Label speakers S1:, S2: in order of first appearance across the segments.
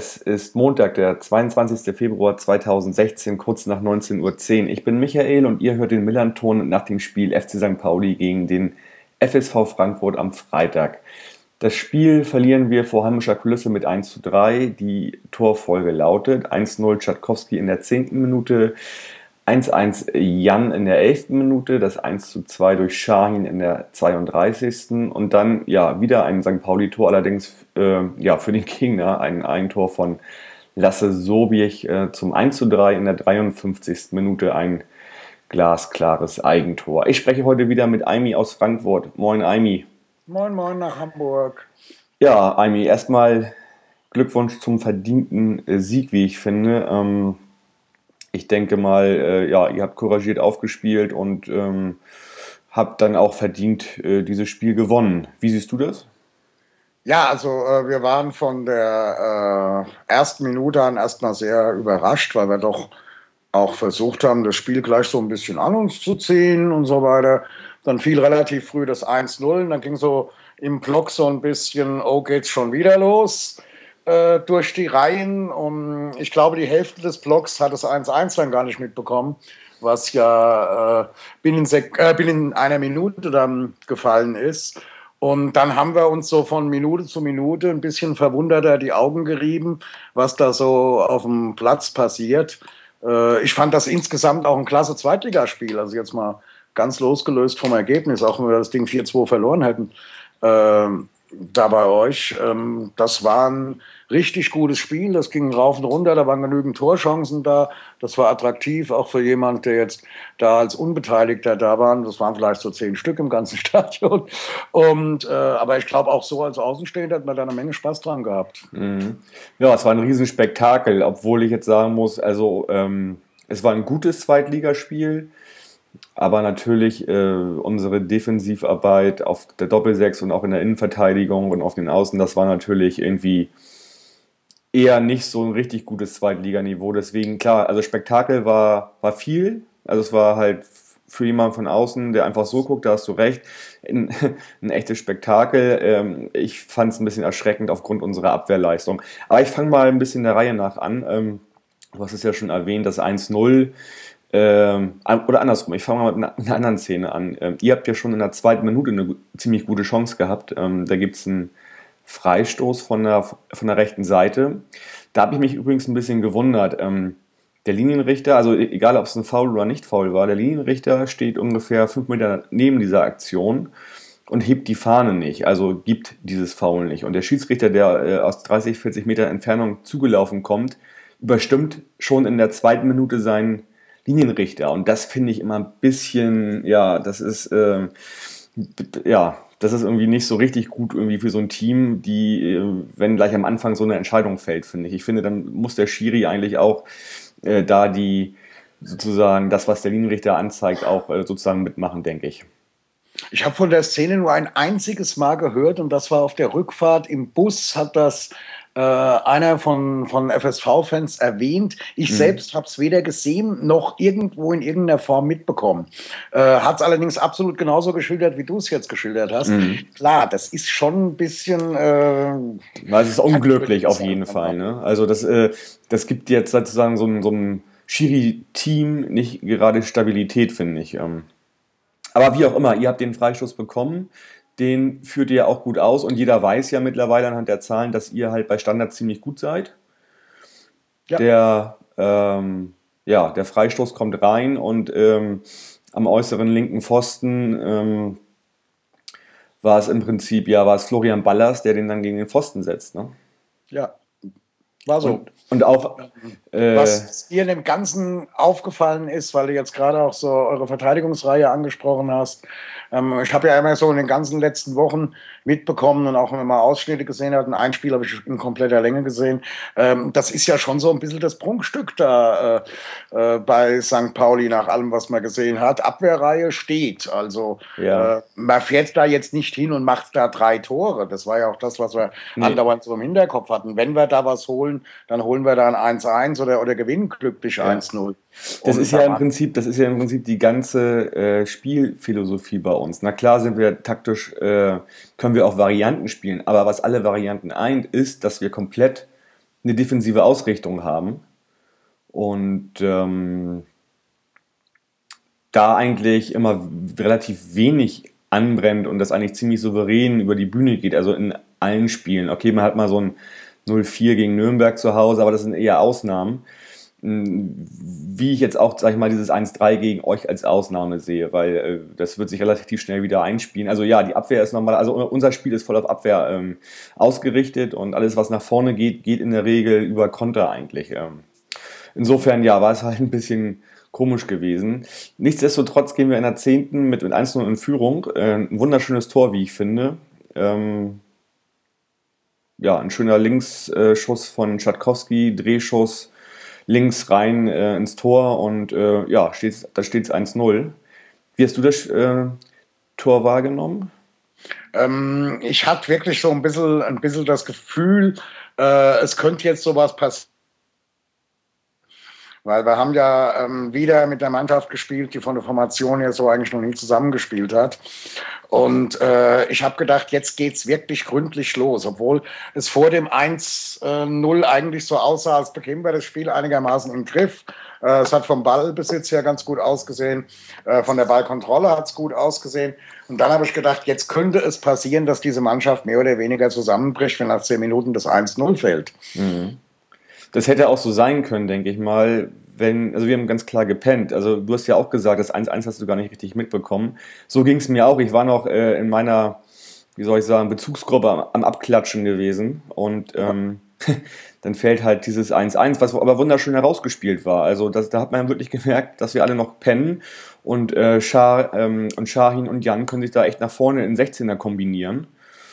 S1: es ist Montag, der 22. Februar 2016, kurz nach 19.10 Uhr. Ich bin Michael und ihr hört den Millanton nach dem Spiel FC St. Pauli gegen den FSV Frankfurt am Freitag. Das Spiel verlieren wir vor heimischer Kulisse mit 1 zu 3. Die Torfolge lautet 1-0 Tschatkowski in der 10. Minute, 1-1 Jan in der 11. Minute, das 1 zu 2 durch Shahin in der 32. Und dann ja wieder ein St. Pauli-Tor, allerdings äh, ja, für den Gegner ein Eigentor von Lasse Sobiech äh, zum 1 zu 3 in der 53. Minute ein glasklares Eigentor. Ich spreche heute wieder mit Aimi aus Frankfurt. Moin Aimi.
S2: Moin, moin nach Hamburg.
S1: Ja, Aimi, erstmal Glückwunsch zum verdienten Sieg, wie ich finde. Ähm, ich denke mal, äh, ja, ihr habt couragiert aufgespielt und ähm, habt dann auch verdient äh, dieses Spiel gewonnen. Wie siehst du das?
S2: Ja, also äh, wir waren von der äh, ersten Minute an erstmal sehr überrascht, weil wir doch auch versucht haben, das Spiel gleich so ein bisschen an uns zu ziehen und so weiter. Dann fiel relativ früh das 1-0. Dann ging so im Block so ein bisschen, oh, geht's schon wieder los äh, durch die Reihen. Und ich glaube, die Hälfte des Blocks hat das 1-1 dann gar nicht mitbekommen, was ja äh, binnen, äh, binnen einer Minute dann gefallen ist. Und dann haben wir uns so von Minute zu Minute ein bisschen verwunderter die Augen gerieben, was da so auf dem Platz passiert. Äh, ich fand das insgesamt auch ein klasse Zweitligaspiel. Also jetzt mal ganz losgelöst vom Ergebnis, auch wenn wir das Ding 4-2 verloren hätten, äh, da bei euch. Ähm, das war ein richtig gutes Spiel. Das ging rauf und runter. Da waren genügend Torchancen da. Das war attraktiv, auch für jemand, der jetzt da als Unbeteiligter da war. Das waren vielleicht so zehn Stück im ganzen Stadion. Und, äh, aber ich glaube, auch so als Außenstehender hat man da eine Menge Spaß dran gehabt.
S1: Mhm. Ja, es war ein Riesenspektakel, obwohl ich jetzt sagen muss, also ähm, es war ein gutes Zweitligaspiel. Aber natürlich äh, unsere Defensivarbeit auf der Doppelsechs und auch in der Innenverteidigung und auf den Außen, das war natürlich irgendwie eher nicht so ein richtig gutes Zweitliganiveau. Deswegen, klar, also Spektakel war, war viel. Also es war halt für jemanden von außen, der einfach so guckt, da hast du recht, ein, ein echtes Spektakel. Ähm, ich fand es ein bisschen erschreckend aufgrund unserer Abwehrleistung. Aber ich fange mal ein bisschen der Reihe nach an. Ähm, du hast es ja schon erwähnt, das 1-0 ähm, oder andersrum, ich fange mal mit einer, anderen Szene an. Ähm, ihr habt ja schon in der zweiten Minute eine ziemlich gute Chance gehabt. Ähm, da gibt es einen Freistoß von der, von der rechten Seite. Da habe ich mich übrigens ein bisschen gewundert. Ähm, der Linienrichter, also e-, egal ob es ein Foul oder nicht Foul war, der Linienrichter steht ungefähr fünf Meter neben dieser Aktion und hebt die Fahne nicht, also gibt dieses Foul nicht. Und der Schiedsrichter, der äh, aus 30, 40 Meter Entfernung zugelaufen kommt, überstimmt schon in der zweiten Minute seinen Linienrichter. Und das finde ich immer ein bisschen, ja, das ist, äh, ja, das ist irgendwie nicht so richtig gut irgendwie für so ein Team, die, äh, wenn gleich am Anfang so eine Entscheidung fällt, finde ich. Ich finde, dann muss der Schiri eigentlich auch äh, da die, sozusagen, das, was der Linienrichter anzeigt, auch äh, sozusagen mitmachen, denke ich.
S2: Ich habe von der Szene nur ein einziges Mal gehört und das war auf der Rückfahrt im Bus, hat das äh, einer von, von FSV-Fans erwähnt. Ich mhm. selbst habe es weder gesehen noch irgendwo in irgendeiner Form mitbekommen. Äh, hat es allerdings absolut genauso geschildert, wie du es jetzt geschildert hast. Mhm. Klar, das ist schon ein bisschen. Äh,
S1: es ist unglücklich auf jeden Fall. Ne? Also, das, äh, das gibt jetzt sozusagen so ein, so ein Schiri-Team nicht gerade Stabilität, finde ich. Ähm. Aber wie auch immer, ihr habt den Freistoß bekommen den führt ihr auch gut aus und jeder weiß ja mittlerweile anhand der Zahlen, dass ihr halt bei Standards ziemlich gut seid. Ja. Der, ähm, ja, der Freistoß kommt rein und ähm, am äußeren linken Pfosten ähm, war es im Prinzip, ja, war es Florian Ballas, der den dann gegen den Pfosten setzt. Ne?
S2: Ja, war so.
S1: Und, und auch.
S2: Äh, Was dir in dem Ganzen aufgefallen ist, weil du jetzt gerade auch so eure Verteidigungsreihe angesprochen hast, ähm, ich habe ja immer so in den ganzen letzten Wochen mitbekommen und auch wenn man mal Ausschnitte gesehen hat, ein Spiel habe ich in kompletter Länge gesehen. Ähm, das ist ja schon so ein bisschen das Prunkstück da äh, äh, bei St. Pauli nach allem, was man gesehen hat. Abwehrreihe steht. Also ja. äh, man fährt da jetzt nicht hin und macht da drei Tore. Das war ja auch das, was wir nee. andauernd so im Hinterkopf hatten. Wenn wir da was holen, dann holen wir da ein 1-1 1 oder, oder gewinnen glücklich
S1: Ja.
S2: 1-0.
S1: Das ist ja im Prinzip, das ist ja im Prinzip die ganze äh, Spielphilosophie bei uns. Na klar sind wir taktisch, äh, können wir auch Varianten spielen, aber was alle Varianten eint, ist, dass wir komplett eine defensive Ausrichtung haben und ähm, da eigentlich immer relativ wenig anbrennt und das eigentlich ziemlich souverän über die Bühne geht, also in allen Spielen. Okay, man hat mal so ein 0-4 gegen Nürnberg zu Hause, aber das sind eher Ausnahmen. Wie ich jetzt auch, sag ich mal, dieses 1-3 gegen euch als Ausnahme sehe, weil äh, das wird sich relativ schnell wieder einspielen. Also ja, die Abwehr ist nochmal, also unser Spiel ist voll auf Abwehr ähm, ausgerichtet und alles, was nach vorne geht, geht in der Regel über Konter eigentlich. Ähm. Insofern, ja, war es halt ein bisschen komisch gewesen. Nichtsdestotrotz gehen wir in der 10. mit, mit 1-0 in Führung. Äh, ein wunderschönes Tor, wie ich finde. Ähm, ja, ein schöner Linksschuss von Schatkowski, Drehschuss links rein äh, ins Tor und äh, ja, steht's, da steht es 1-0. Wie hast du das äh, Tor wahrgenommen?
S2: Ähm, ich hatte wirklich so ein bisschen, ein bisschen das Gefühl, äh, es könnte jetzt sowas passieren. Weil wir haben ja ähm, wieder mit der Mannschaft gespielt, die von der Formation her so eigentlich noch nie zusammengespielt hat. Und äh, ich habe gedacht, jetzt geht's wirklich gründlich los, obwohl es vor dem 1-0 eigentlich so aussah, als bekämen wir das Spiel einigermaßen im Griff. Äh, es hat vom Ballbesitz her ganz gut ausgesehen, äh, von der Ballkontrolle hat's gut ausgesehen. Und dann habe ich gedacht, jetzt könnte es passieren, dass diese Mannschaft mehr oder weniger zusammenbricht, wenn nach zehn Minuten das 1-0 fällt.
S1: Das hätte auch so sein können, denke ich mal, wenn, also wir haben ganz klar gepennt. Also du hast ja auch gesagt, das 1-1 hast du gar nicht richtig mitbekommen. So ging es mir auch. Ich war noch äh, in meiner, wie soll ich sagen, Bezugsgruppe am, am Abklatschen gewesen. Und ähm, dann fällt halt dieses 1-1, was aber wunderschön herausgespielt war. Also das, da hat man wirklich gemerkt, dass wir alle noch pennen. Und, äh, Schar, ähm, und Shahin und Jan können sich da echt nach vorne in 16er kombinieren.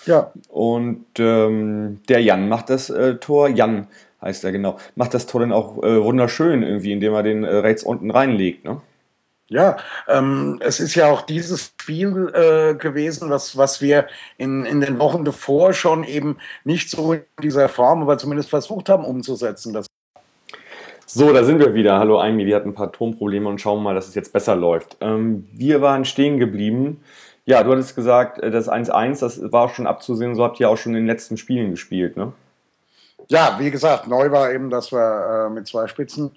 S2: Ja.
S1: Und ähm, der Jan macht das äh, Tor, Jan heißt er genau, macht das Tor dann auch äh, wunderschön irgendwie, indem er den äh, rechts unten reinlegt. Ne?
S2: Ja, ähm, es ist ja auch dieses Spiel äh, gewesen, was, was wir in, in den Wochen davor schon eben nicht so in dieser Form, aber zumindest versucht haben umzusetzen. Das
S1: So, da sind wir wieder. Hallo Aimi, wir hatten ein paar Tonprobleme und schauen mal, dass es jetzt besser läuft. Ähm, wir waren stehen geblieben. Ja, du hattest gesagt, äh, das 1-1, das war schon abzusehen, so habt ihr auch schon in den letzten Spielen gespielt, ne?
S2: Ja, wie gesagt, neu war eben, dass wir äh, mit zwei Spitzen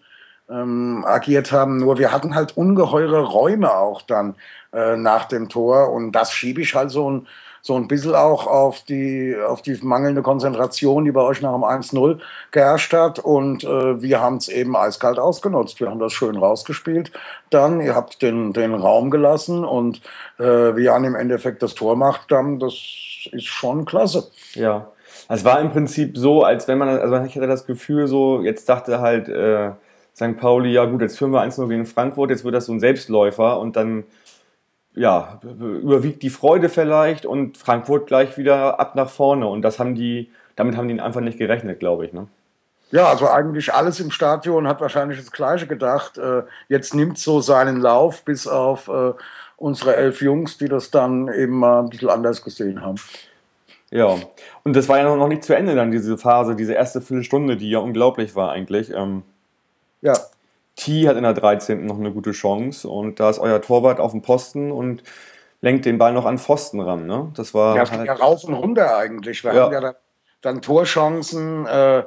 S2: ähm, agiert haben. Nur wir hatten halt ungeheure Räume auch dann äh, nach dem Tor. Und das schiebe ich halt so ein, so ein bisschen auch auf die, auf die mangelnde Konzentration, die bei euch nach dem 1-0 geherrscht hat. Und äh, wir haben es eben eiskalt ausgenutzt. Wir haben das schön rausgespielt. Dann, ihr habt den, den Raum gelassen und äh, wie Jan im Endeffekt das Tor macht, dann, das ist schon klasse.
S1: Ja. Es war im Prinzip so, als wenn man, also ich hatte das Gefühl so, jetzt dachte halt äh, St. Pauli, ja gut, jetzt führen wir 1-0 gegen Frankfurt, jetzt wird das so ein Selbstläufer und dann, ja, überwiegt die Freude vielleicht und Frankfurt gleich wieder ab nach vorne und das haben die, damit haben die einfach nicht gerechnet, glaube ich, ne?
S2: Ja, also eigentlich alles im Stadion hat wahrscheinlich das Gleiche gedacht. Äh, jetzt nimmt so seinen Lauf, bis auf äh, unsere elf Jungs, die das dann eben mal ein bisschen anders gesehen haben.
S1: Ja, und das war ja noch nicht zu Ende dann, diese Phase, diese erste Viertelstunde, die ja unglaublich war eigentlich. Ähm,
S2: Ja,
S1: T hat in der 13. noch eine gute Chance und da ist euer Torwart auf dem Posten und lenkt den Ball noch an Pfosten ran. Ne? Das war
S2: ja, ging ja rauf und runter eigentlich. Wir
S1: Ja.
S2: hatten ja dann, dann Torchancen, äh,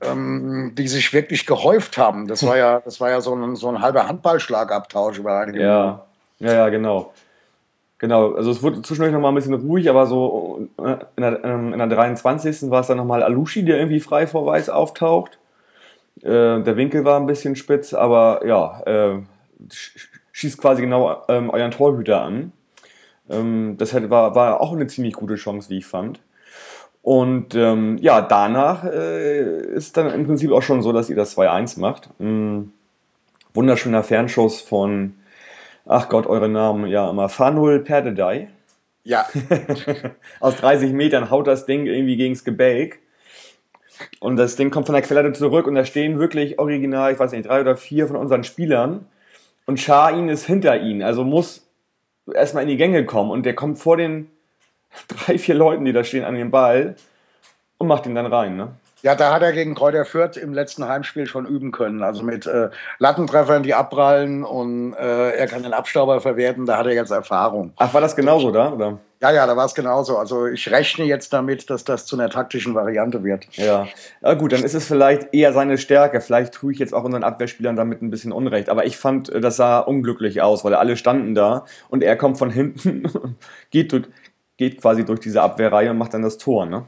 S2: ähm, die sich wirklich gehäuft haben. Das war ja, das war ja so ein, so ein halber Handballschlagabtausch über einige.
S1: Ja, ja, ja, genau. Genau, also es wurde zwischendurch nochmal ein bisschen ruhig, aber so äh, in der, ähm, in der 23. war es dann nochmal Alushi, der irgendwie frei vor Weiß auftaucht. Äh, der Winkel war ein bisschen spitz, aber ja, äh, sch- schießt quasi genau ähm, euren Torhüter an. Ähm, das hätte, war, war auch eine ziemlich gute Chance, wie ich fand. Und ähm, ja, danach äh, ist dann im Prinzip auch schon so, dass ihr das 2-1 macht. Mm, wunderschöner Fernschuss von, ach Gott, eure Namen, ja, immer Fanul Perdedei.
S2: Ja,
S1: Aus 30 Metern haut das Ding irgendwie gegens Gebälk. Und das Ding kommt von der Quelle zurück und da stehen wirklich original, ich weiß nicht, drei oder vier von unseren Spielern. Und Shahin ist hinter ihnen, also muss erstmal in die Gänge kommen. Und der kommt vor den drei, vier Leuten, die da stehen, an den Ball und macht ihn dann rein. Ne?
S2: Ja, da hat er gegen Kräuter Fürth im letzten Heimspiel schon üben können. Also mit äh, Lattentreffern, die abprallen und äh, er kann den Abstauber verwerten. Da hat er jetzt Erfahrung.
S1: Ach, war das genauso da? Oder?
S2: Ja, ja, da war es genauso. Also ich rechne jetzt damit, dass das zu einer taktischen Variante wird.
S1: Ja. ja, gut, dann ist es vielleicht eher seine Stärke. Vielleicht tue ich jetzt auch unseren Abwehrspielern damit ein bisschen Unrecht. Aber ich fand, das sah unglücklich aus, weil alle standen da und er kommt von hinten, geht, geht quasi durch diese Abwehrreihe und macht dann das Tor. Ne?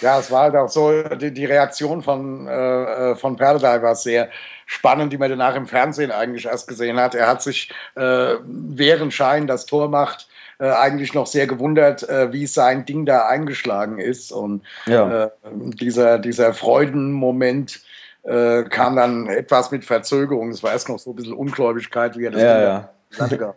S2: Ja, es war halt auch so, die, die Reaktion von, äh, von Perdey war sehr spannend, die man danach im Fernsehen eigentlich erst gesehen hat. Er hat sich, äh, während Schein das Tor macht, äh, eigentlich noch sehr gewundert, äh, wie sein Ding da eingeschlagen ist. Und ja. äh, dieser, dieser Freudenmoment äh, kam dann etwas mit Verzögerung. Es war erst noch so ein bisschen Ungläubigkeit, wie er das
S1: ja, ja.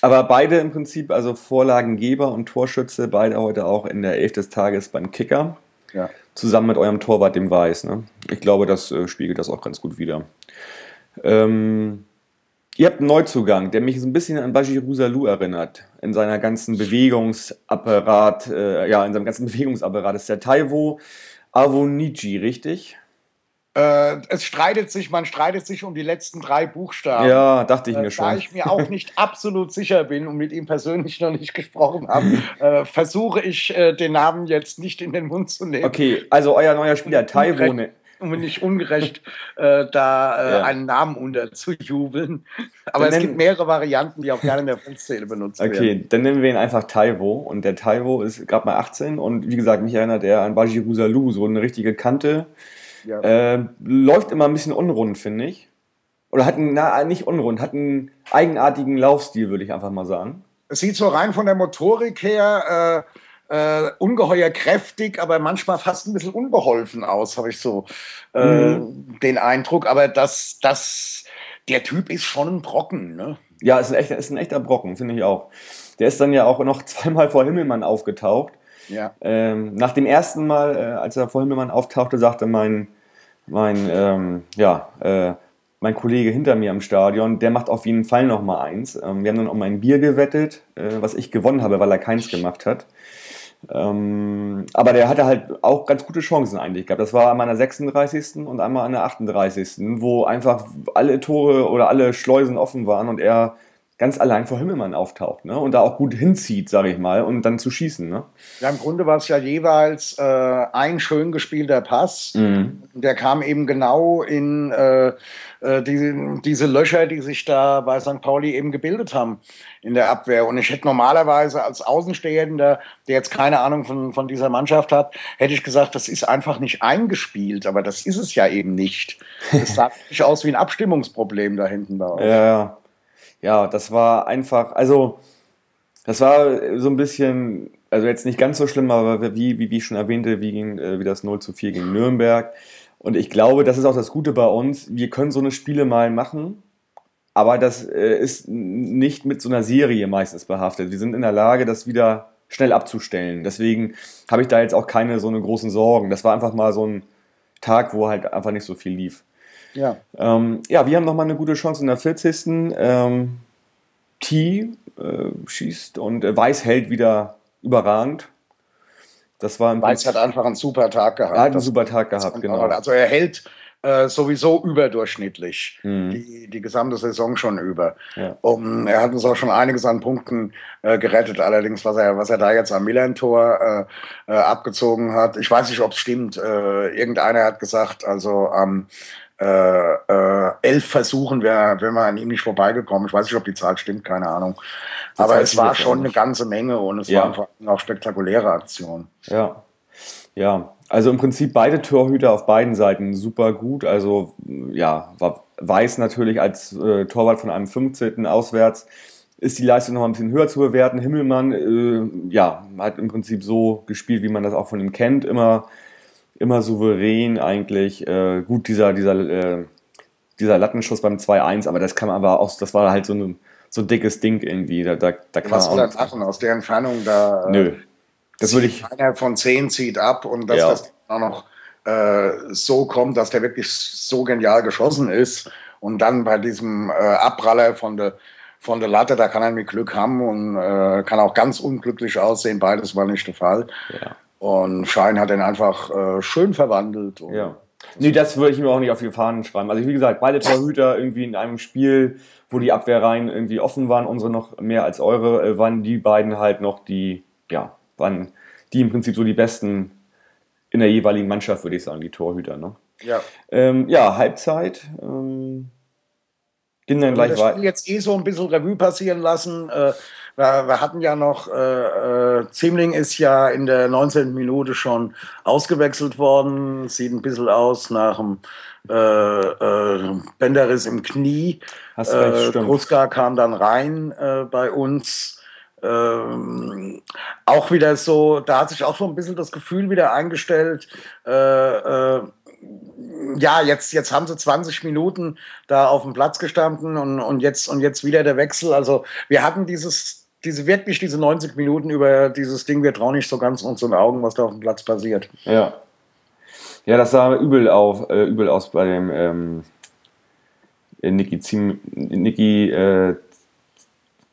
S1: Aber beide im Prinzip, also Vorlagengeber und Torschütze, beide heute auch in der Elf des Tages beim Kicker. Ja. Zusammen mit eurem Torwart, dem Weiß. Ne? Ich glaube, das äh, spiegelt das auch ganz gut wieder. Ähm, ihr habt einen Neuzugang, der mich so ein bisschen an Baji Rusalou erinnert. In seiner ganzen Bewegungsapparat, äh, ja, in seinem ganzen Bewegungsapparat. Das ist der Taiwo Avonici, richtig?
S2: Äh, es streitet sich, man streitet sich um die letzten drei Buchstaben.
S1: Ja, dachte ich mir
S2: äh,
S1: schon.
S2: Da ich mir auch nicht absolut sicher bin und mit ihm persönlich noch nicht gesprochen habe, äh, versuche ich äh, den Namen jetzt nicht in den Mund zu nehmen.
S1: Okay, also euer neuer Spieler Taiwo.
S2: Um nicht ungerecht äh, da äh, ja. einen Namen unterzujubeln. Aber dann es gibt mehrere Varianten, die auch gerne in der Fundszene benutzt
S1: okay,
S2: werden.
S1: Okay, dann nennen wir ihn einfach Taiwo. Und der Taiwo ist gerade mal 18 und wie gesagt, mich erinnert er an Baji Rusalou, so eine richtige Kante. Ja. Äh, läuft immer ein bisschen unrund, finde ich. Oder hat einen, na, nicht unrund, hat einen eigenartigen Laufstil, würde ich einfach mal sagen.
S2: Es sieht so rein von der Motorik her äh, äh, ungeheuer kräftig, aber manchmal fast ein bisschen unbeholfen aus, habe ich so äh, mhm. den Eindruck. Aber das, das, der Typ ist schon ein Brocken, ne?
S1: Ja, ist ein echter, ist ein echter Brocken, finde ich auch. Der ist dann ja auch noch zweimal vor Himmelmann aufgetaucht. Ja. Ähm, nach dem ersten Mal, äh, als er vor Himmelmann auftauchte, sagte mein, mein, ähm, ja, äh, mein Kollege hinter mir im Stadion, der macht auf jeden Fall noch mal eins. Ähm, wir haben dann um ein Bier gewettet, äh, was ich gewonnen habe, weil er keins gemacht hat. Ähm, aber der hatte halt auch ganz gute Chancen eigentlich gehabt. Das war einmal an der 36. und einmal an der 38., wo einfach alle Tore oder alle Schleusen offen waren und er ganz allein vor Himmelmann auftaucht ne? und da auch gut hinzieht, sage ich mal, und dann zu schießen. Ne?
S2: Ja, im Grunde war es ja jeweils äh, ein schön gespielter Pass. Mhm. Der kam eben genau in äh, äh, die, diese Löcher, die sich da bei St. Pauli eben gebildet haben in der Abwehr. Und ich hätte normalerweise als Außenstehender, der jetzt keine Ahnung von, von dieser Mannschaft hat, hätte ich gesagt, das ist einfach nicht eingespielt. Aber das ist es ja eben nicht. Es sah nicht aus wie ein Abstimmungsproblem da hinten bei
S1: euch. Ja, ja ja, das war einfach, also das war so ein bisschen, also jetzt nicht ganz so schlimm, aber wie, wie, wie ich schon erwähnte, wie, ging, äh, wie das 0 zu 4 gegen Nürnberg. Und ich glaube, das ist auch das Gute bei uns. Wir können so eine Spiele mal machen, aber das äh, ist nicht mit so einer Serie meistens behaftet. Wir sind in der Lage, das wieder schnell abzustellen. Deswegen habe ich da jetzt auch keine so eine großen Sorgen. Das war einfach mal so ein Tag, wo halt einfach nicht so viel lief. Ja. Ähm, ja, wir haben nochmal eine gute Chance in der 40. Ähm, T äh, schießt und äh, Weiß hält wieder überragend.
S2: Das war Weiß hat einfach einen super Tag gehabt.
S1: Er hat einen super Tag gehabt, genau.
S2: Also er hält äh, sowieso überdurchschnittlich mhm. die, die gesamte Saison schon über. Ja. Um, er hat uns auch schon einiges an Punkten äh, gerettet. Allerdings, was er, was er da jetzt am Milan-Tor äh, äh abgezogen hat, ich weiß nicht, ob es stimmt. Äh, irgendeiner hat gesagt, also am äh, äh, elf Versuchen wäre wär man an ihm nicht vorbeigekommen. Ich weiß nicht, ob die Zahl stimmt, keine Ahnung. Das Aber es war schon eine ganze Menge und es ja. waren auch spektakuläre Aktionen.
S1: Ja. Ja, also im Prinzip beide Torhüter auf beiden Seiten super gut. Also ja, war Weiß natürlich als äh, Torwart von einem 15. auswärts ist die Leistung noch ein bisschen höher zu bewerten. Himmelmann, äh, ja, hat im Prinzip so gespielt, wie man das auch von ihm kennt. Immer immer souverän eigentlich. Äh, gut, dieser, dieser, äh, dieser Lattenschuss beim 2-1, aber das kam aber aus, das war halt so ein, so ein dickes Ding irgendwie. Da, da, da
S2: Was soll das machen? Aus der Entfernung da.
S1: Äh, Nö.
S2: Das würde ich. Einer von 10 zieht ab und dass ja. das auch noch äh, so kommt, dass der wirklich so genial geschossen ist und dann bei diesem äh, Abpraller von der von der Latte, da kann er mit Glück haben und äh, kann auch ganz unglücklich aussehen. Beides war nicht der Fall. Ja. Und Schein hat den einfach äh, schön verwandelt.
S1: ja. Nee, das würde ich mir auch nicht auf die Fahnen schreiben. Also wie gesagt, beide Torhüter irgendwie in einem Spiel, wo die Abwehrreihen irgendwie offen waren, unsere noch mehr als eure, äh, waren die beiden halt noch die, ja, waren die im Prinzip so die besten in der jeweiligen Mannschaft, würde ich sagen, die Torhüter. Ne?
S2: Ja.
S1: Ähm, ja, Halbzeit. Ähm, ging dann gleich
S2: weiter. jetzt eh so ein bisschen Revue passieren lassen. Äh, wir, wir, hatten ja noch, äh, äh, Ziemling ist ja in der 19. Minute schon ausgewechselt worden. Sieht ein bisschen aus nach dem äh, äh, Bänderriss im Knie.
S1: Hast recht,
S2: äh, Kruska kam dann rein äh, bei uns. Ähm, auch wieder so, da hat sich auch so ein bisschen das Gefühl wieder eingestellt, ja, jetzt, jetzt haben sie 20 Minuten da auf dem Platz gestanden und, und, jetzt, und jetzt wieder der Wechsel. Also wir hatten dieses, diese wirklich diese 90 Minuten über dieses Ding, wir trauen nicht so ganz unseren Augen, was da auf dem Platz passiert.
S1: Ja. Ja, das sah übel, auf, äh, übel aus bei dem ähm, Niki, Ziem, Niki äh,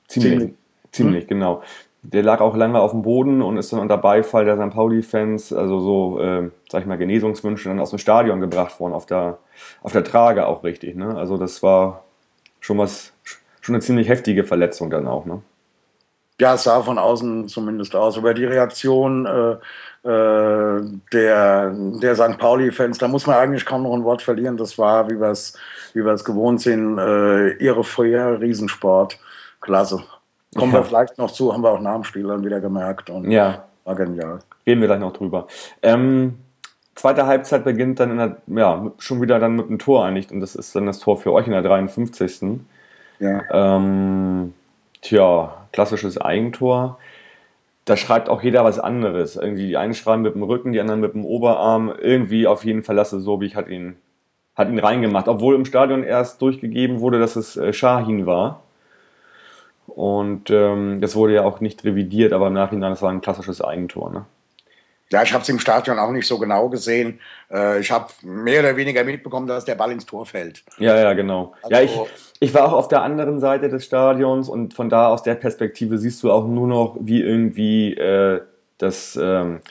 S1: ziemlich, ziemlich, ziemlich hm. genau der lag auch lange auf dem Boden und ist dann unter Beifall der St. Pauli-Fans, also so, äh, sag ich mal, Genesungswünsche dann aus dem Stadion gebracht worden, auf der, auf der Trage auch richtig. Ne? Also das war schon was, schon eine ziemlich heftige Verletzung dann auch. Ne?
S2: Ja, es sah von außen zumindest aus. Aber die Reaktion äh, äh, der, der St. Pauli-Fans, da muss man eigentlich kaum noch ein Wort verlieren. Das war, wie wir es wie gewohnt sind, äh, ihre Feuer, Riesensport. Klasse. Kommen ja. wir vielleicht noch zu, haben wir auch nach dem Spiel dann wieder gemerkt. Und
S1: ja.
S2: War genial.
S1: Reden wir gleich noch drüber. Ähm, zweite Halbzeit beginnt dann in der, ja, schon wieder dann mit einem Tor eigentlich. Und das ist dann das Tor für euch in der 53.
S2: Ja.
S1: Ähm, tja, klassisches Eigentor. Da schreibt auch jeder was anderes. Irgendwie die einen schreiben mit dem Rücken, die anderen mit dem Oberarm. Irgendwie auf jeden Fall Lasse Sobich hat ihn, hat ihn reingemacht. Obwohl im Stadion erst durchgegeben wurde, dass es äh, Shahin war. Und ähm, das wurde ja auch nicht revidiert, aber im Nachhinein, das war ein klassisches Eigentor. Ne?
S2: Ja, ich habe es im Stadion auch nicht so genau gesehen. Äh, ich habe mehr oder weniger mitbekommen, dass der Ball ins Tor fällt.
S1: Ja, ja, genau. Also, ja, ich, ich war auch auf der anderen Seite des Stadions und von da aus der Perspektive siehst du auch nur noch, wie irgendwie äh, das ähm,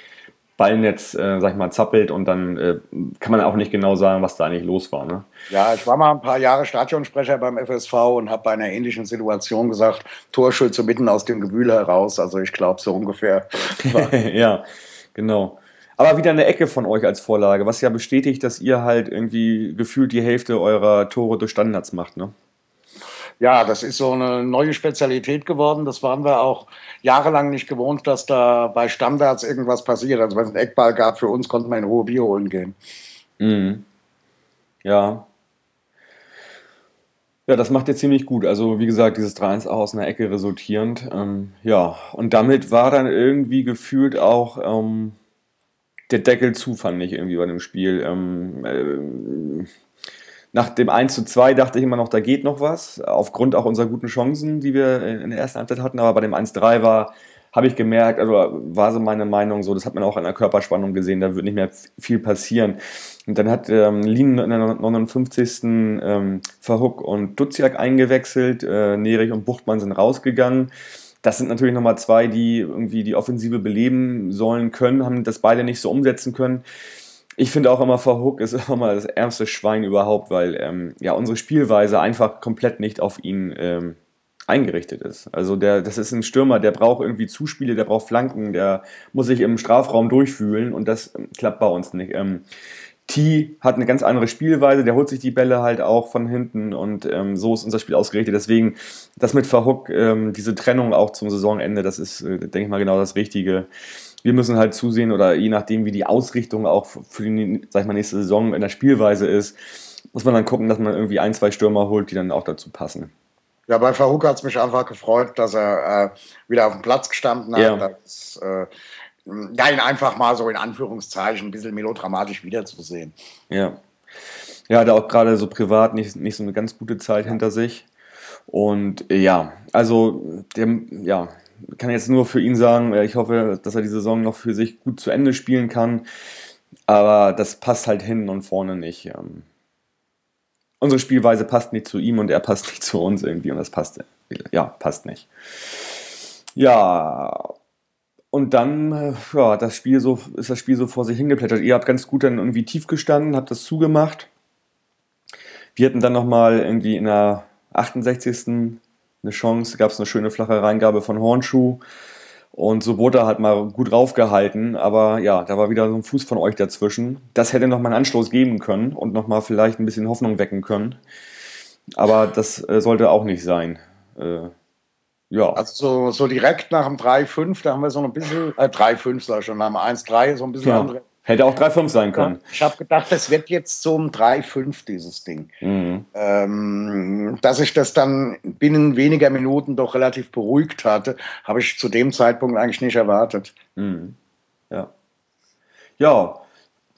S1: Ballnetz, äh, sag ich mal, zappelt und dann äh, kann man auch nicht genau sagen, was da eigentlich los war. Ne?
S2: Ja, ich war mal ein paar Jahre Stadionsprecher beim FSV und habe bei einer ähnlichen Situation gesagt, Torschütze mitten aus dem Gewühl heraus. Also ich glaube so ungefähr.
S1: ja, genau. Aber wieder eine Ecke von euch als Vorlage, was ja bestätigt, dass ihr halt irgendwie gefühlt die Hälfte eurer Tore durch Standards macht, ne?
S2: ja, das ist so eine neue Spezialität geworden. Das waren wir auch jahrelang nicht gewohnt, dass da bei Standards irgendwas passiert. Also wenn es einen Eckball gab für uns, konnten wir in hohe Bier holen gehen.
S1: Mhm. Ja. Ja, das macht ihr ziemlich gut. Also wie gesagt, dieses 3-1 aus einer Ecke resultierend. Ähm, ja, und damit war dann irgendwie gefühlt auch ähm, der Deckel zu, fand ich irgendwie bei dem Spiel. Ähm, äh, nach dem 1 zu 2 dachte ich immer noch, da geht noch was, aufgrund auch unserer guten Chancen, die wir in der ersten Halbzeit hatten. Aber bei dem 1-3 war, habe ich gemerkt, also war so meine Meinung so, das hat man auch an der Körperspannung gesehen, da wird nicht mehr viel passieren. Und dann hat ähm, Lien in der 59. Ähm, Verhook und Duziak eingewechselt, äh, Nerich und Buchtmann sind rausgegangen. Das sind natürlich nochmal zwei, die irgendwie die Offensive beleben sollen können, haben das beide nicht so umsetzen können. Ich finde auch immer, Verhook ist immer das ärmste Schwein überhaupt, weil ähm, ja unsere Spielweise einfach komplett nicht auf ihn ähm, eingerichtet ist. Also der, das ist ein Stürmer, der braucht irgendwie Zuspiele, der braucht Flanken, der muss sich im Strafraum durchfühlen und das ähm, klappt bei uns nicht. Ähm, T hat eine ganz andere Spielweise, der holt sich die Bälle halt auch von hinten und ähm, so ist unser Spiel ausgerichtet. Deswegen das mit Verhook, ähm, diese Trennung auch zum Saisonende, das ist, äh, denke ich mal, genau das Richtige wir müssen halt zusehen oder je nachdem, wie die Ausrichtung auch für die, sag ich mal, nächste Saison in der Spielweise ist, muss man dann gucken, dass man irgendwie ein, zwei Stürmer holt, die dann auch dazu passen.
S2: Ja, bei Verhoek hat es mich einfach gefreut, dass er äh, wieder auf dem Platz gestanden hat. Ja. Das, äh, ja, ihn einfach mal so in Anführungszeichen ein bisschen melodramatisch wiederzusehen.
S1: Ja. Ja, hat auch gerade so privat nicht, nicht so eine ganz gute Zeit hinter sich. Und äh, ja, also der, ja, kann jetzt nur für ihn sagen, ich hoffe, dass er die Saison noch für sich gut zu Ende spielen kann. Aber das passt halt hinten und vorne nicht. Unsere Spielweise passt nicht zu ihm und er passt nicht zu uns irgendwie und das passt, ja, passt nicht. Ja, und dann, äh, ja, das Spiel so, ist das Spiel so vor sich hingeplättert. Ihr habt ganz gut dann irgendwie tief gestanden, habt das zugemacht. Wir hatten dann nochmal irgendwie in der 68. eine Chance, gab es eine schöne flache Reingabe von Hornschuh. Und so wurde er halt mal gut raufgehalten, aber ja, da war wieder so ein Fuß von euch dazwischen. Das hätte nochmal einen Anstoß geben können und nochmal vielleicht ein bisschen Hoffnung wecken können. Aber das äh, sollte auch nicht sein. Äh,
S2: ja. Also so, so direkt nach dem 3-5, da haben wir so ein bisschen, äh, 3-5 sag ich schon, nach dem 1-3 so ein bisschen ja. andere.
S1: Hätte auch 3-5 sein können.
S2: Ich habe gedacht, das wird jetzt so ein 3-5, dieses Ding. Mhm. Ähm, dass ich das dann binnen weniger Minuten doch relativ beruhigt hatte, habe ich zu dem Zeitpunkt eigentlich nicht erwartet.
S1: Mhm. Ja. Ja,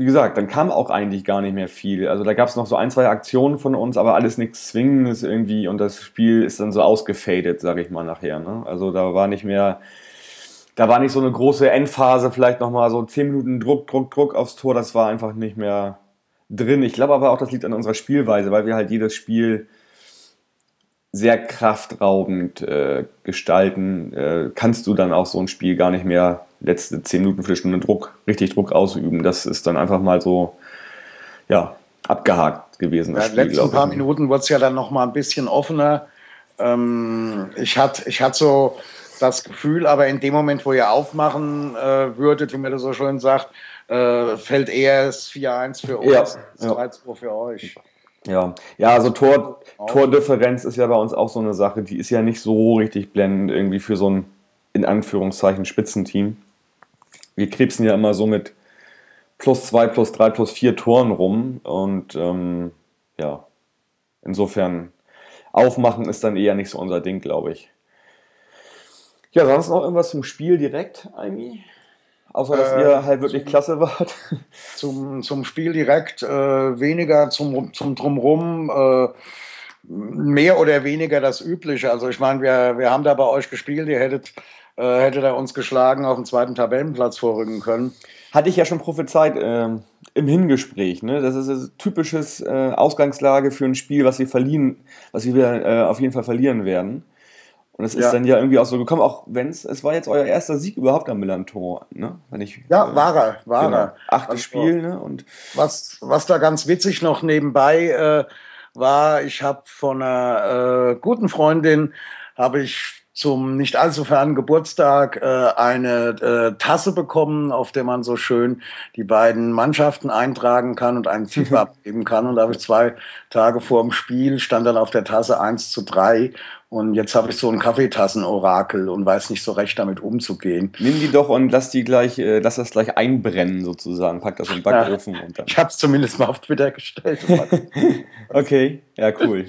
S1: wie gesagt, dann kam auch eigentlich gar nicht mehr viel. Also da gab es noch so ein, zwei Aktionen von uns, aber alles nichts Zwingendes irgendwie und das Spiel ist dann so ausgefadet, sage ich mal nachher. Ne? Also da war nicht mehr, da war nicht so eine große Endphase, vielleicht nochmal so 10 Minuten Druck, Druck, Druck aufs Tor, das war einfach nicht mehr drin. Ich glaube aber auch, das liegt an unserer Spielweise, weil wir halt jedes Spiel sehr kraftraubend äh, gestalten, äh, kannst du dann auch so ein Spiel gar nicht mehr letzte zehn Minuten, für Stunde Druck, richtig Druck ausüben. Das ist dann einfach mal so, ja, abgehakt gewesen.
S2: Ja, in den letzten paar Minuten wurde es ja dann noch mal ein bisschen offener. Ähm, ich hatte ich hat so das Gefühl, aber in dem Moment, wo ihr aufmachen äh, würdet, wie man das so schön sagt, äh, fällt eher das 4-1 für uns, ja, 2-2 ja. für euch.
S1: Ja, ja, also Tor, Tordifferenz ist ja bei uns auch so eine Sache, die ist ja nicht so richtig blendend irgendwie für so ein in Anführungszeichen Spitzenteam. Wir krebsen ja immer so mit plus zwei, plus drei, plus vier Toren rum und ähm, ja, insofern aufmachen ist dann eher nicht so unser Ding, glaube ich. Ja, sonst noch irgendwas zum Spiel direkt, Aimi? Außer, dass äh, ihr halt wirklich zum, klasse wart.
S2: Zum, zum Spiel direkt äh, weniger zum, zum Drumrum. Äh, mehr oder weniger das Übliche. Also ich meine, wir, wir haben da bei euch gespielt, ihr hättet, äh, hättet ihr uns geschlagen auf den zweiten Tabellenplatz vorrücken können.
S1: Hatte ich ja schon prophezeit äh, im Hingespräch. Ne? Das ist ein typisches äh, Ausgangslage für ein Spiel, was wir verlieren, was wir äh, auf jeden Fall verlieren werden. Und es ist ja. dann ja irgendwie auch so gekommen, auch wenn es, es war jetzt euer erster Sieg überhaupt am Milan-Tor, ne?
S2: Wenn ich, ja, äh, war er, war genau. er.
S1: Achtes also, Spiel, ne? Und
S2: was, was da ganz witzig noch nebenbei äh, war, ich habe von einer äh, guten Freundin, habe ich zum nicht allzu fernen Geburtstag äh, eine äh, Tasse bekommen, auf der man so schön die beiden Mannschaften eintragen kann und einen Tipp abgeben kann. Und da habe ich zwei Tage vor dem Spiel, stand dann auf der Tasse 1 zu 3 und jetzt habe ich so ein Kaffeetassen-Orakel und weiß nicht so recht damit umzugehen.
S1: Nimm die doch und lass die gleich, äh, lass das gleich einbrennen sozusagen. Pack das in den Backofen ja, und dann.
S2: Ich habe es zumindest mal auf Twitter gestellt.
S1: okay, ja cool.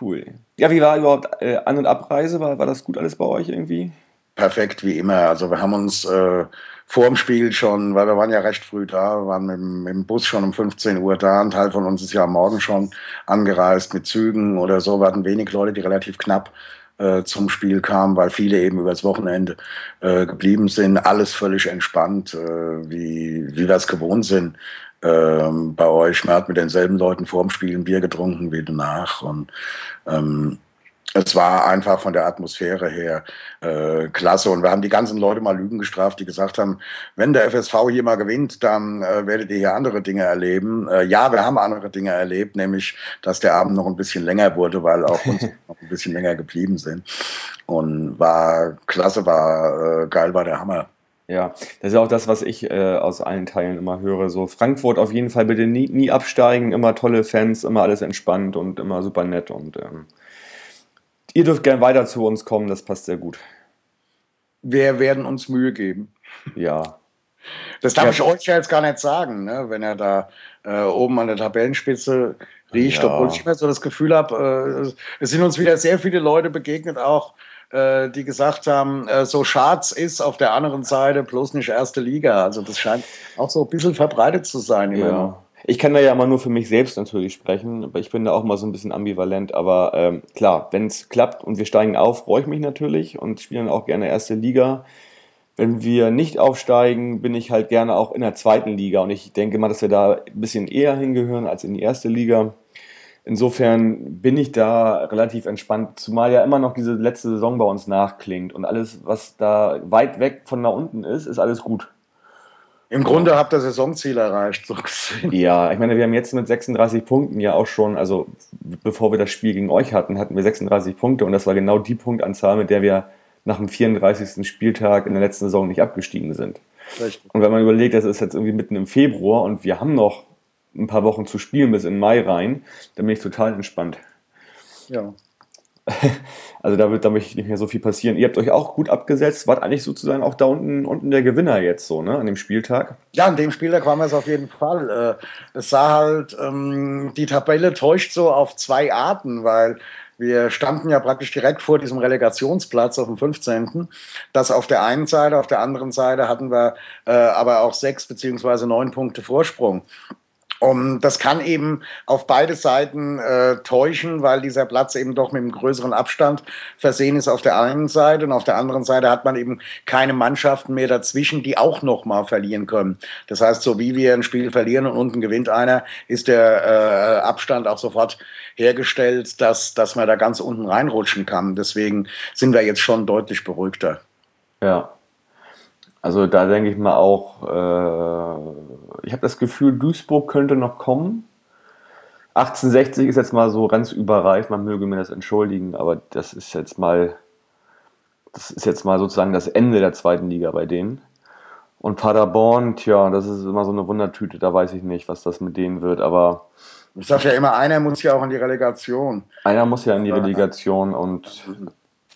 S1: Cool. Ja, wie war überhaupt äh, An- und Abreise? War, war das gut alles bei euch irgendwie?
S2: Perfekt, wie immer. Also wir haben uns äh, vor dem Spiel schon, weil wir waren ja recht früh da, waren mit, mit, dem Bus schon um 15 Uhr da. Ein Teil von uns ist ja am Morgen schon angereist mit Zügen oder so. Wir hatten wenig Leute, die relativ knapp äh, zum Spiel kamen, weil viele eben übers Wochenende äh, geblieben sind. Alles völlig entspannt, äh, wie, wie wir es gewohnt sind ähm, bei euch. Man hat mit denselben Leuten vor dem Spiel ein Bier getrunken wie danach. Und ähm, es war einfach von der Atmosphäre her äh, klasse. Und wir haben die ganzen Leute mal Lügen gestraft, die gesagt haben, wenn der FSV hier mal gewinnt, dann äh, werdet ihr hier andere Dinge erleben. Äh, ja, wir haben andere Dinge erlebt, nämlich, dass der Abend noch ein bisschen länger wurde, weil auch uns noch ein bisschen länger geblieben sind. Und war klasse, war äh, geil, war der Hammer.
S1: Ja, das ist auch das, was ich äh, aus allen Teilen immer höre. So Frankfurt auf jeden Fall bitte nie, nie absteigen, immer tolle Fans, immer alles entspannt und immer super nett. Und ähm, ihr dürft gern weiter zu uns kommen, das passt sehr gut.
S2: Wir werden uns Mühe geben.
S1: Ja.
S2: Das darf ja. ich euch ja jetzt gar nicht sagen, ne? wenn er da äh, oben an der Tabellenspitze riecht, ja. obwohl ich immer so das Gefühl habe, äh, es sind uns wieder sehr viele Leute begegnet, auch äh, die gesagt haben, äh, so Schatz ist auf der anderen Seite bloß nicht erste Liga. Also das scheint auch so ein bisschen verbreitet zu sein.
S1: Ja. Ich kann da ja immer nur für mich selbst natürlich sprechen, aber ich bin da auch mal so ein bisschen ambivalent. Aber ähm, klar, wenn es klappt und wir steigen auf, freue ich mich natürlich und spiele dann auch gerne erste Liga. Wenn wir nicht aufsteigen, bin ich halt gerne auch in der zweiten Liga und ich denke mal, dass wir da ein bisschen eher hingehören als in die erste Liga insofern bin ich da relativ entspannt, zumal ja immer noch diese letzte Saison bei uns nachklingt und alles, was da weit weg von da unten ist, ist alles gut.
S2: Im Grunde habt ihr Saisonziel erreicht, so gesehen.
S1: Ja, ich meine, wir haben jetzt mit 36 Punkten ja auch schon, also bevor wir das Spiel gegen euch hatten, hatten wir 36 Punkte und das war genau die Punktanzahl, mit der wir nach dem 34. Spieltag in der letzten Saison nicht abgestiegen sind. Richtig. Und wenn man überlegt, das ist jetzt irgendwie mitten im Februar und wir haben noch ein paar Wochen zu spielen bis in Mai rein, dann bin ich total entspannt.
S2: Ja.
S1: Also da wird damit nicht mehr so viel passieren. Ihr habt euch auch gut abgesetzt, wart eigentlich sozusagen auch da unten, unten der Gewinner jetzt so, ne, an dem Spieltag?
S2: Ja, an dem Spieltag waren wir es auf jeden Fall. Äh, es sah halt, ähm, die Tabelle täuscht so auf zwei Arten, weil wir standen ja praktisch direkt vor diesem Relegationsplatz auf dem 15. Das auf der einen Seite, auf der anderen Seite hatten wir äh, aber auch sechs beziehungsweise neun Punkte Vorsprung. Um, das kann eben auf beide Seiten äh, täuschen, weil dieser Platz eben doch mit einem größeren Abstand versehen ist auf der einen Seite und auf der anderen Seite hat man eben keine Mannschaften mehr dazwischen, die auch nochmal verlieren können. Das heißt, so wie wir ein Spiel verlieren und unten gewinnt einer, ist der äh, Abstand auch sofort hergestellt, dass, dass man da ganz unten reinrutschen kann. Deswegen sind wir jetzt schon deutlich beruhigter.
S1: Ja, also da denke ich mal auch, äh, ich habe das Gefühl, Duisburg könnte noch kommen. 1860 ist jetzt mal so ganz überreif, man möge mir das entschuldigen, aber das ist jetzt mal, das ist jetzt mal sozusagen das Ende der zweiten Liga bei denen. Und Paderborn, tja, das ist immer so eine Wundertüte, da weiß ich nicht, was das mit denen wird, aber.
S2: Ich sage ja immer, einer muss ja auch in die Relegation.
S1: Einer muss ja in die Relegation und.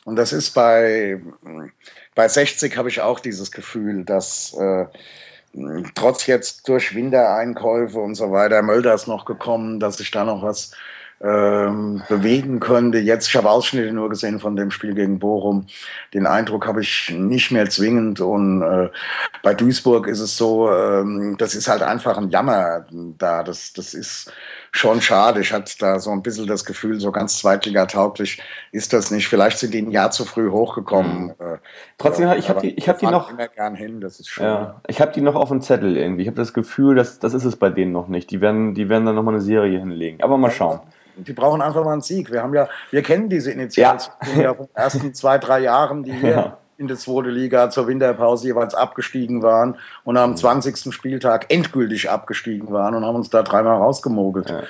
S2: Und das ist bei, bei 60 habe ich auch dieses Gefühl, dass äh, trotz jetzt durch Wintereinkäufe und so weiter, Mölder ist noch gekommen, dass sich da noch was ähm, bewegen könnte. Jetzt, ich habe Ausschnitte nur gesehen von dem Spiel gegen Bochum. Den Eindruck habe ich nicht mehr zwingend. Und äh, bei Duisburg ist es so, ähm, das ist halt einfach ein Jammer da. Das, das ist schon schade. Ich hatte da so ein bisschen das Gefühl, so ganz zweitligatauglich ist das nicht. Vielleicht sind die ein Jahr zu früh hochgekommen. Mhm.
S1: Trotzdem, ich habe die, ich hab die noch.
S2: Immer gern hin, das ist
S1: schön. Ja, ich habe die noch auf dem Zettel irgendwie. Ich habe das Gefühl, dass, das ist es bei denen noch nicht. Die werden, die werden dann nochmal eine Serie hinlegen. Aber mal schauen.
S2: Die brauchen einfach mal einen Sieg. Wir haben ja, wir kennen diese Initiationen ja. ja von den ersten zwei, drei Jahren, die wir ja. In der zweiten Liga zur Winterpause jeweils abgestiegen waren und am 20. Mhm. Spieltag endgültig abgestiegen waren und haben uns da dreimal rausgemogelt. Ja.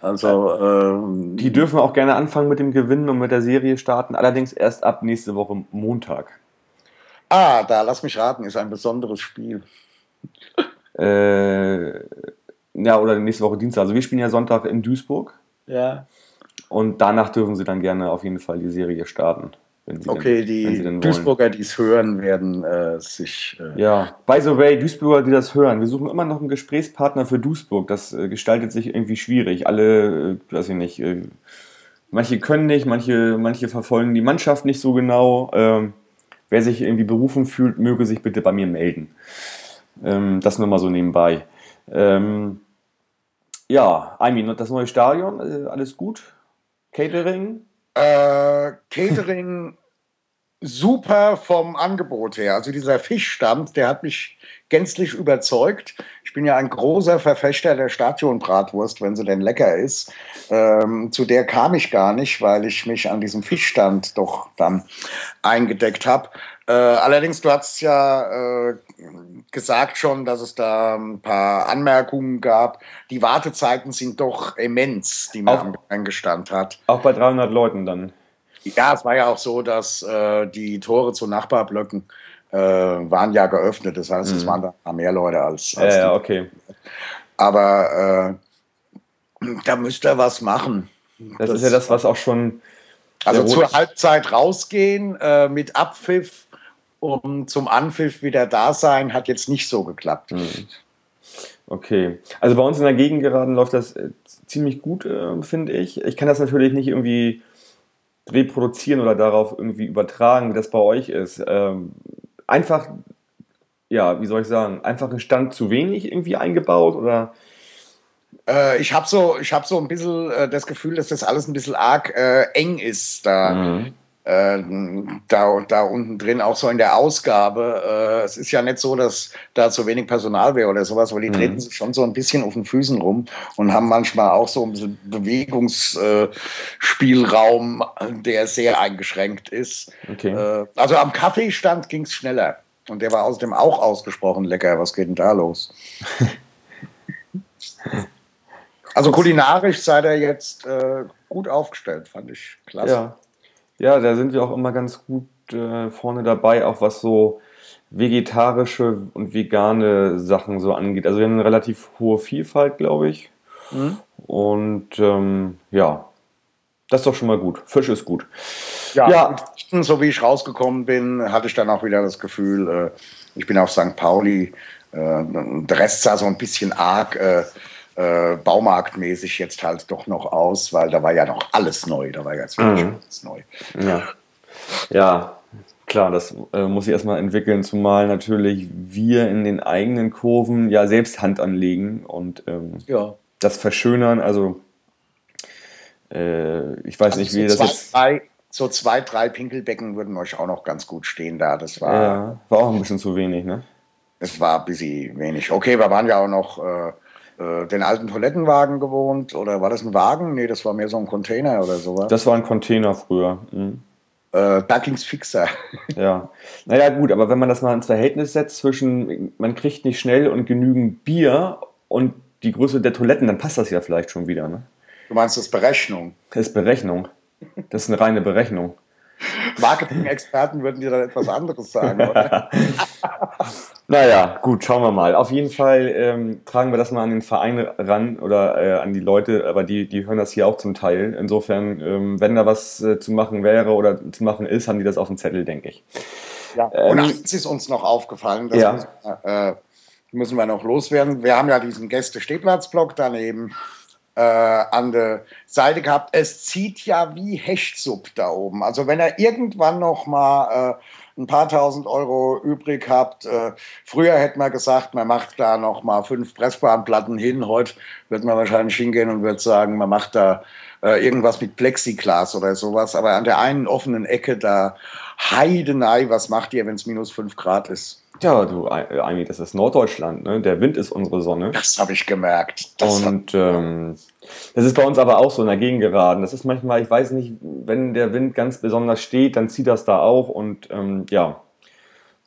S2: Also ähm,
S1: die dürfen auch gerne anfangen mit dem Gewinnen und mit der Serie starten, allerdings erst ab nächste Woche Montag.
S2: Ah, da lass mich raten, ist ein besonderes Spiel.
S1: Äh, ja, oder nächste Woche Dienstag. Also wir spielen ja Sonntag in Duisburg.
S2: Ja.
S1: Und danach dürfen sie dann gerne auf jeden Fall die Serie starten.
S2: Okay, denn, die Duisburger, die es hören, werden äh, sich.
S1: Äh ja, by the way, Duisburger, die das hören, wir suchen immer noch einen Gesprächspartner für Duisburg. Das äh, gestaltet sich irgendwie schwierig. Alle, äh, weiß ich nicht, äh, manche können nicht, manche, manche verfolgen die Mannschaft nicht so genau. Ähm, wer sich irgendwie berufen fühlt, möge sich bitte bei mir melden. Ähm, das nur mal so nebenbei. Ähm, ja, Eimin, das neue Stadion, äh, alles gut? Catering?
S2: Äh, Catering super vom Angebot her. Also dieser Fischstand, der hat mich gänzlich überzeugt. Ich bin ja ein großer Verfechter der Stadionbratwurst, wenn sie denn lecker ist. Ähm, zu der kam ich gar nicht, weil ich mich an diesem Fischstand doch dann eingedeckt habe. Äh, allerdings, du hast ja äh, gesagt schon, dass es da ein paar Anmerkungen gab. Die Wartezeiten sind doch immens, die man auch, hat.
S1: Auch bei 300 Leuten dann?
S2: Ja, es war ja auch so, dass äh, die Tore zu Nachbarblöcken äh, waren ja geöffnet. Das heißt, mhm. es waren da mehr Leute als. als
S1: ja, ja, okay.
S2: Aber äh, da müsste er was machen.
S1: Das, das, ist ja das, was auch schon.
S2: Also zur Halbzeit rausgehen äh, mit Abpfiff um zum Anpfiff wieder da sein, hat jetzt nicht so geklappt. Hm.
S1: Okay. Also bei uns in der Gegend geraden läuft das äh, ziemlich gut, äh, finde ich. Ich kann das natürlich nicht irgendwie reproduzieren oder darauf irgendwie übertragen, wie das bei euch ist. Ähm, einfach, ja, wie soll ich sagen, einfach ein Stand zu wenig irgendwie eingebaut oder?
S2: Äh, ich habe so, hab so ein bisschen äh, das Gefühl, dass das alles ein bisschen arg äh, eng ist da. Mhm. Äh, da, da unten drin, auch so in der Ausgabe. Äh, es ist ja nicht so, dass da zu wenig Personal wäre oder sowas, weil die mhm. treten sich schon so ein bisschen auf den Füßen rum und haben manchmal auch so einen Bewegungsspielraum, der sehr eingeschränkt ist. Okay. Äh, also am Kaffeestand ging es schneller. Und der war außerdem auch ausgesprochen lecker. Was geht denn da los? also kulinarisch sei der jetzt äh, gut aufgestellt, fand ich klasse.
S1: Ja. Ja, da sind wir auch immer ganz gut äh, vorne dabei, auch was so vegetarische und vegane Sachen so angeht. Also wir haben eine relativ hohe Vielfalt, glaube ich. Mhm. Und ähm, ja, das ist doch schon mal gut. Fisch ist gut.
S2: Ja, ja. so wie ich rausgekommen bin, hatte ich dann auch wieder das Gefühl, äh, ich bin auf St. Pauli. Äh, der Rest sah so ein bisschen arg äh, äh, baumarktmäßig jetzt halt doch noch aus, weil da war ja noch alles neu, da war ja jetzt wirklich mhm. alles neu.
S1: Ja, ja klar, das äh, muss ich erstmal entwickeln, zumal natürlich wir in den eigenen Kurven ja selbst Hand anlegen und ähm, ja. das verschönern, also äh, ich weiß also nicht, wie so das jetzt...
S2: Drei, so zwei, drei Pinkelbecken würden euch auch noch ganz gut stehen da, das war...
S1: Ja, war auch ein bisschen zu wenig, ne?
S2: Es war ein bisschen wenig. Okay, wir waren ja auch noch... Äh, den alten Toilettenwagen gewohnt oder war das ein Wagen? Nee, das war mehr so ein Container oder sowas.
S1: Das war ein Container früher. Mhm.
S2: Äh, da ging's fixer.
S1: Ja. Naja, gut, aber wenn man das mal ins Verhältnis setzt zwischen, man kriegt nicht schnell und genügend Bier und die Größe der Toiletten, dann passt das ja vielleicht schon wieder, ne?
S2: Du meinst das Berechnung?
S1: Das ist Berechnung. Das ist eine reine Berechnung.
S2: Marketing-Experten würden dir dann etwas anderes sagen, oder?
S1: naja, gut, schauen wir mal. Auf jeden Fall ähm, tragen wir das mal an den Verein ran oder äh, an die Leute, aber die, die hören das hier auch zum Teil. Insofern, ähm, wenn da was äh, zu machen wäre oder zu machen ist, haben die das auf dem Zettel, denke ich.
S2: Ja. Ähm, Und eins ist uns noch aufgefallen, das ja. müssen, äh, müssen wir noch loswerden. Wir haben ja diesen Gäste-Stehplatzblock daneben äh, an der Seite gehabt. Es zieht ja wie Hechtsupp da oben. Also wenn er irgendwann noch mal äh, ein paar tausend Euro übrig habt, äh, früher hätte man gesagt, man macht da noch mal fünf Pressbahnplatten hin. Heute wird man wahrscheinlich hingehen und wird sagen, man macht da äh, irgendwas mit Plexiglas oder sowas. Aber an der einen offenen Ecke da Heidenei, was macht ihr, wenn es minus fünf Grad ist?
S1: Ja, du, eigentlich, das ist Norddeutschland, ne? Der Wind ist unsere Sonne.
S2: Das habe ich gemerkt.
S1: Das und ähm, das ist bei uns aber auch so in der Gegend geraten. Das ist manchmal, ich weiß nicht, wenn der Wind ganz besonders steht, dann zieht das da auch und ähm, ja,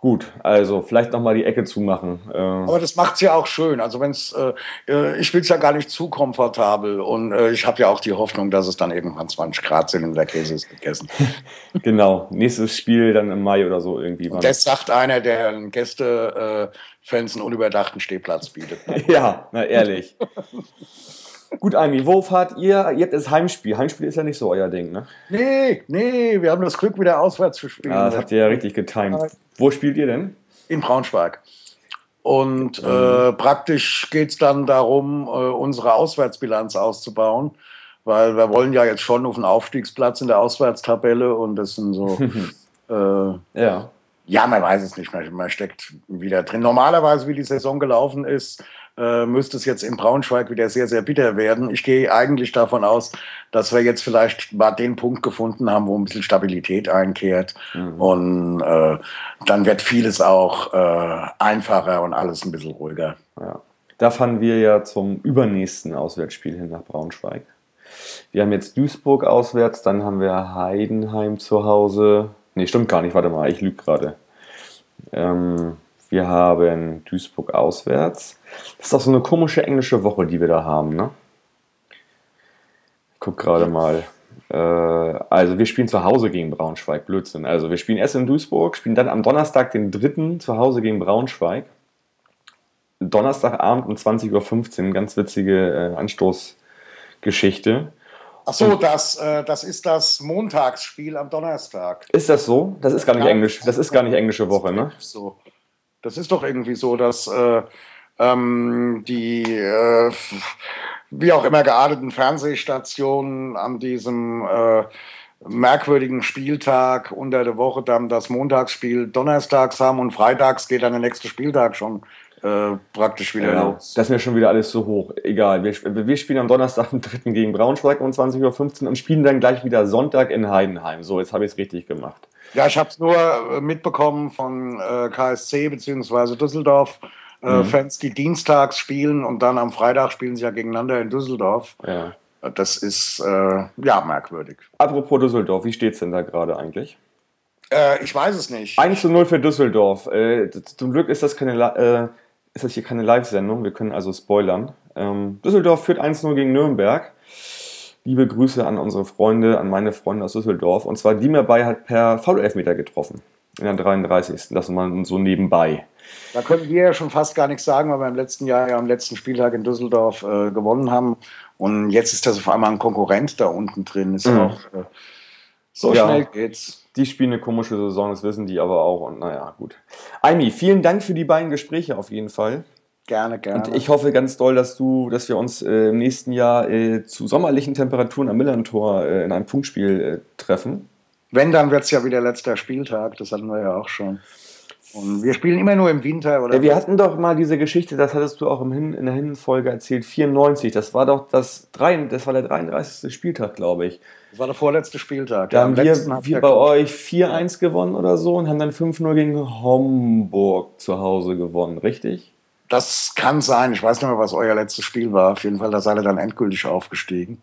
S1: Gut, also vielleicht nochmal die Ecke zumachen.
S2: Äh. Aber das macht es ja auch schön. Also wenn es, äh, äh, ich will es ja gar nicht zu komfortabel und äh, ich habe ja auch die Hoffnung, dass es dann irgendwann 20 Grad sind und der Käse ist gegessen.
S1: genau, nächstes Spiel dann im Mai oder so irgendwie.
S2: Und das sagt einer, der Gästefans einen unüberdachten Stehplatz bietet.
S1: ja, na ehrlich. Gut, Ami, wo fahrt ihr? Ihr habt das Heimspiel. Heimspiel ist ja nicht so euer Ding, ne?
S2: Nee, nee, wir haben das Glück, wieder auswärts zu spielen.
S1: Ja, das habt ihr ja richtig getimt. Wo spielt ihr denn?
S2: In Braunschweig. Und mhm. äh, praktisch geht es dann darum, äh, unsere Auswärtsbilanz auszubauen, weil wir wollen ja jetzt schon auf einen Aufstiegsplatz in der Auswärtstabelle und das sind so. äh, ja. Ja, man weiß es nicht, man, man steckt wieder drin. Normalerweise, wie die Saison gelaufen ist, äh, müsste es jetzt in Braunschweig wieder sehr, sehr bitter werden. Ich gehe eigentlich davon aus, dass wir jetzt vielleicht mal den Punkt gefunden haben, wo ein bisschen Stabilität einkehrt. Mhm. Und äh, dann wird vieles auch äh, einfacher und alles ein bisschen ruhiger.
S1: Ja. Da fahren wir ja zum übernächsten Auswärtsspiel hin nach Braunschweig. Wir haben jetzt Duisburg auswärts, dann haben wir Heidenheim zu Hause. Nee, stimmt gar nicht, warte mal, ich lüge gerade. Ähm, wir haben Duisburg auswärts. Das ist auch so eine komische englische Woche, die wir da haben, ne? Ich guck gerade mal. Äh, also wir spielen zu Hause gegen Braunschweig, Blödsinn. Also wir spielen erst in Duisburg, spielen dann am Donnerstag den dritten zu Hause gegen Braunschweig. Donnerstagabend um 20.15 Uhr, ganz witzige äh, Anstoßgeschichte.
S2: Ach so, das, äh, das ist das Montagsspiel am Donnerstag.
S1: Ist das so? Das ist gar nicht ja, englisch. Das ist gar nicht englische Woche, ne?
S2: So. Das ist doch irgendwie so, dass äh, ähm, die äh, wie auch immer gearteten Fernsehstationen an diesem äh, merkwürdigen Spieltag unter der Woche dann das Montagsspiel donnerstags haben und freitags geht dann der nächste Spieltag schon äh, praktisch wieder
S1: Ja,
S2: los.
S1: das ist mir schon wieder alles zu hoch. Egal. Wir, wir spielen am Donnerstag am 3. gegen Braunschweig um 20.15 Uhr und spielen dann gleich wieder Sonntag in Heidenheim. So, jetzt habe ich es richtig gemacht.
S2: Ja, ich habe es nur äh, mitbekommen von äh, KSC bzw. Düsseldorf. Äh,
S1: Mhm.
S2: Fans, die dienstags spielen und dann am Freitag spielen sie ja gegeneinander in Düsseldorf.
S1: Ja.
S2: Das ist äh, ja merkwürdig.
S1: Apropos Düsseldorf, wie steht's denn da gerade eigentlich?
S2: Äh, ich weiß es nicht.
S1: 1 zu 0 für Düsseldorf. Äh, zum Glück ist das, keine, ist das hier keine Live-Sendung. Wir können also spoilern. Ähm, Düsseldorf führt 1 0 gegen Nürnberg. Liebe Grüße an unsere Freunde, an meine Freunde aus Düsseldorf. Und zwar Diemer Bay hat per Foul-Elfmeter getroffen. In der 33. Das mal so nebenbei.
S2: Da können wir ja schon fast gar nichts sagen, weil wir im letzten Jahr ja am letzten Spieltag in Düsseldorf äh, gewonnen haben. Und jetzt ist das auf einmal ein Konkurrent da unten drin. Ist
S1: Mhm.
S2: auch äh, so
S1: Ja.
S2: schnell geht's.
S1: Die spielen eine komische Saison, das wissen die aber auch. Und naja, gut. Aimi, vielen Dank für die beiden Gespräche auf jeden Fall.
S2: Gerne, gerne.
S1: Und ich hoffe ganz doll, dass du, dass wir uns äh, im nächsten Jahr äh, zu sommerlichen Temperaturen am Millantor äh, in einem Punktspiel äh, treffen.
S2: Wenn, dann wird's ja wieder letzter Spieltag. Das hatten wir ja auch schon. Und wir spielen immer nur im Winter. Oder
S1: Ja, wir hatten doch mal diese Geschichte, das hattest du auch im Hin in der Hinfolge erzählt, 94. Das war doch das, drei, das war der 33. Spieltag, glaube ich.
S2: das war der vorletzte Spieltag.
S1: Da
S2: am
S1: haben wir, wir bei euch 4-1 gewonnen oder so und haben dann 5-0 gegen Homburg zu Hause gewonnen, richtig?
S2: Das kann sein. Ich weiß nicht mehr, was euer letztes Spiel war. Auf jeden Fall, da seid ihr dann endgültig aufgestiegen.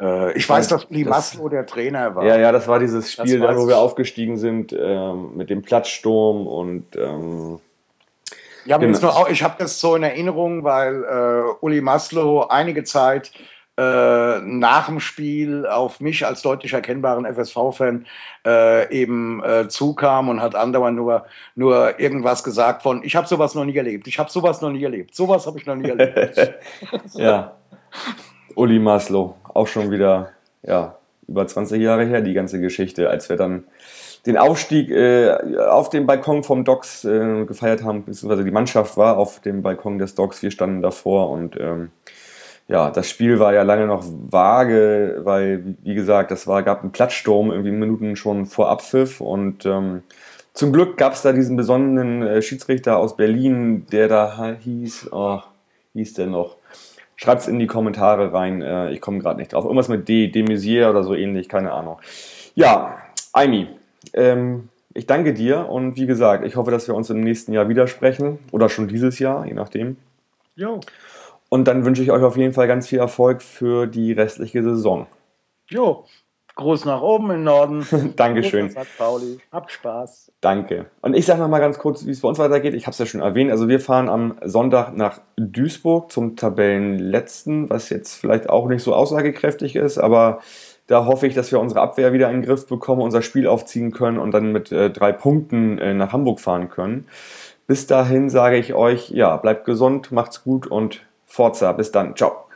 S2: Äh, ich weiß, dass
S1: Das-
S2: Maslow der Trainer war.
S1: Ja, ja, das war dieses Spiel, da, wo wir aufgestiegen sind ähm, mit dem Platzsturm und ähm,
S2: Ja,
S1: Genau.
S2: auch, ich habe das so in Erinnerung, weil äh, Uli Maslow einige Zeit äh, nach dem Spiel auf mich als deutlich erkennbaren FSV-Fan äh, eben äh, zukam und hat andauernd nur, nur irgendwas gesagt von, ich habe sowas noch nie erlebt, ich habe sowas noch nie erlebt, sowas habe ich noch nie erlebt.
S1: ja, Uli Maslow, auch schon wieder, ja, über 20 Jahre her, die ganze Geschichte, als wir dann den Aufstieg äh, auf dem Balkon vom Docks äh, gefeiert haben, beziehungsweise die Mannschaft war auf dem Balkon des Docks, wir standen davor und ähm, ja, das Spiel war ja lange noch vage, weil, wie gesagt, war, gab einen Platzsturm, irgendwie Minuten schon vor Abpfiff und ähm, zum Glück gab es da diesen besonderen äh, Schiedsrichter aus Berlin, der da hieß, oh, hieß der noch? Schreibt's in die Kommentare rein, äh, ich komme gerade nicht drauf. Irgendwas mit D, de Maizière oder so ähnlich, keine Ahnung. Ja, Aimi, ähm, ich danke dir und wie gesagt, ich hoffe, dass wir uns im nächsten Jahr widersprechen oder schon dieses Jahr, je nachdem.
S2: Jo,
S1: Und dann wünsche ich euch auf jeden Fall ganz viel Erfolg für die restliche Saison.
S2: jo. Gruß nach oben im Norden.
S1: Dankeschön.
S2: Gruß. Pauli. Habt Spaß.
S1: Danke. Und ich sage noch mal ganz kurz, wie es bei uns weitergeht. Ich habe es ja schon erwähnt. Also wir fahren am Sonntag nach Duisburg zum Tabellenletzten, was jetzt vielleicht auch nicht so aussagekräftig ist, aber da hoffe ich, dass wir unsere Abwehr wieder in den Griff bekommen, unser Spiel aufziehen können und dann mit äh, drei Punkten äh, nach Hamburg fahren können. Bis dahin sage ich euch, ja, bleibt gesund, macht's gut und Forza. Bis dann. Ciao.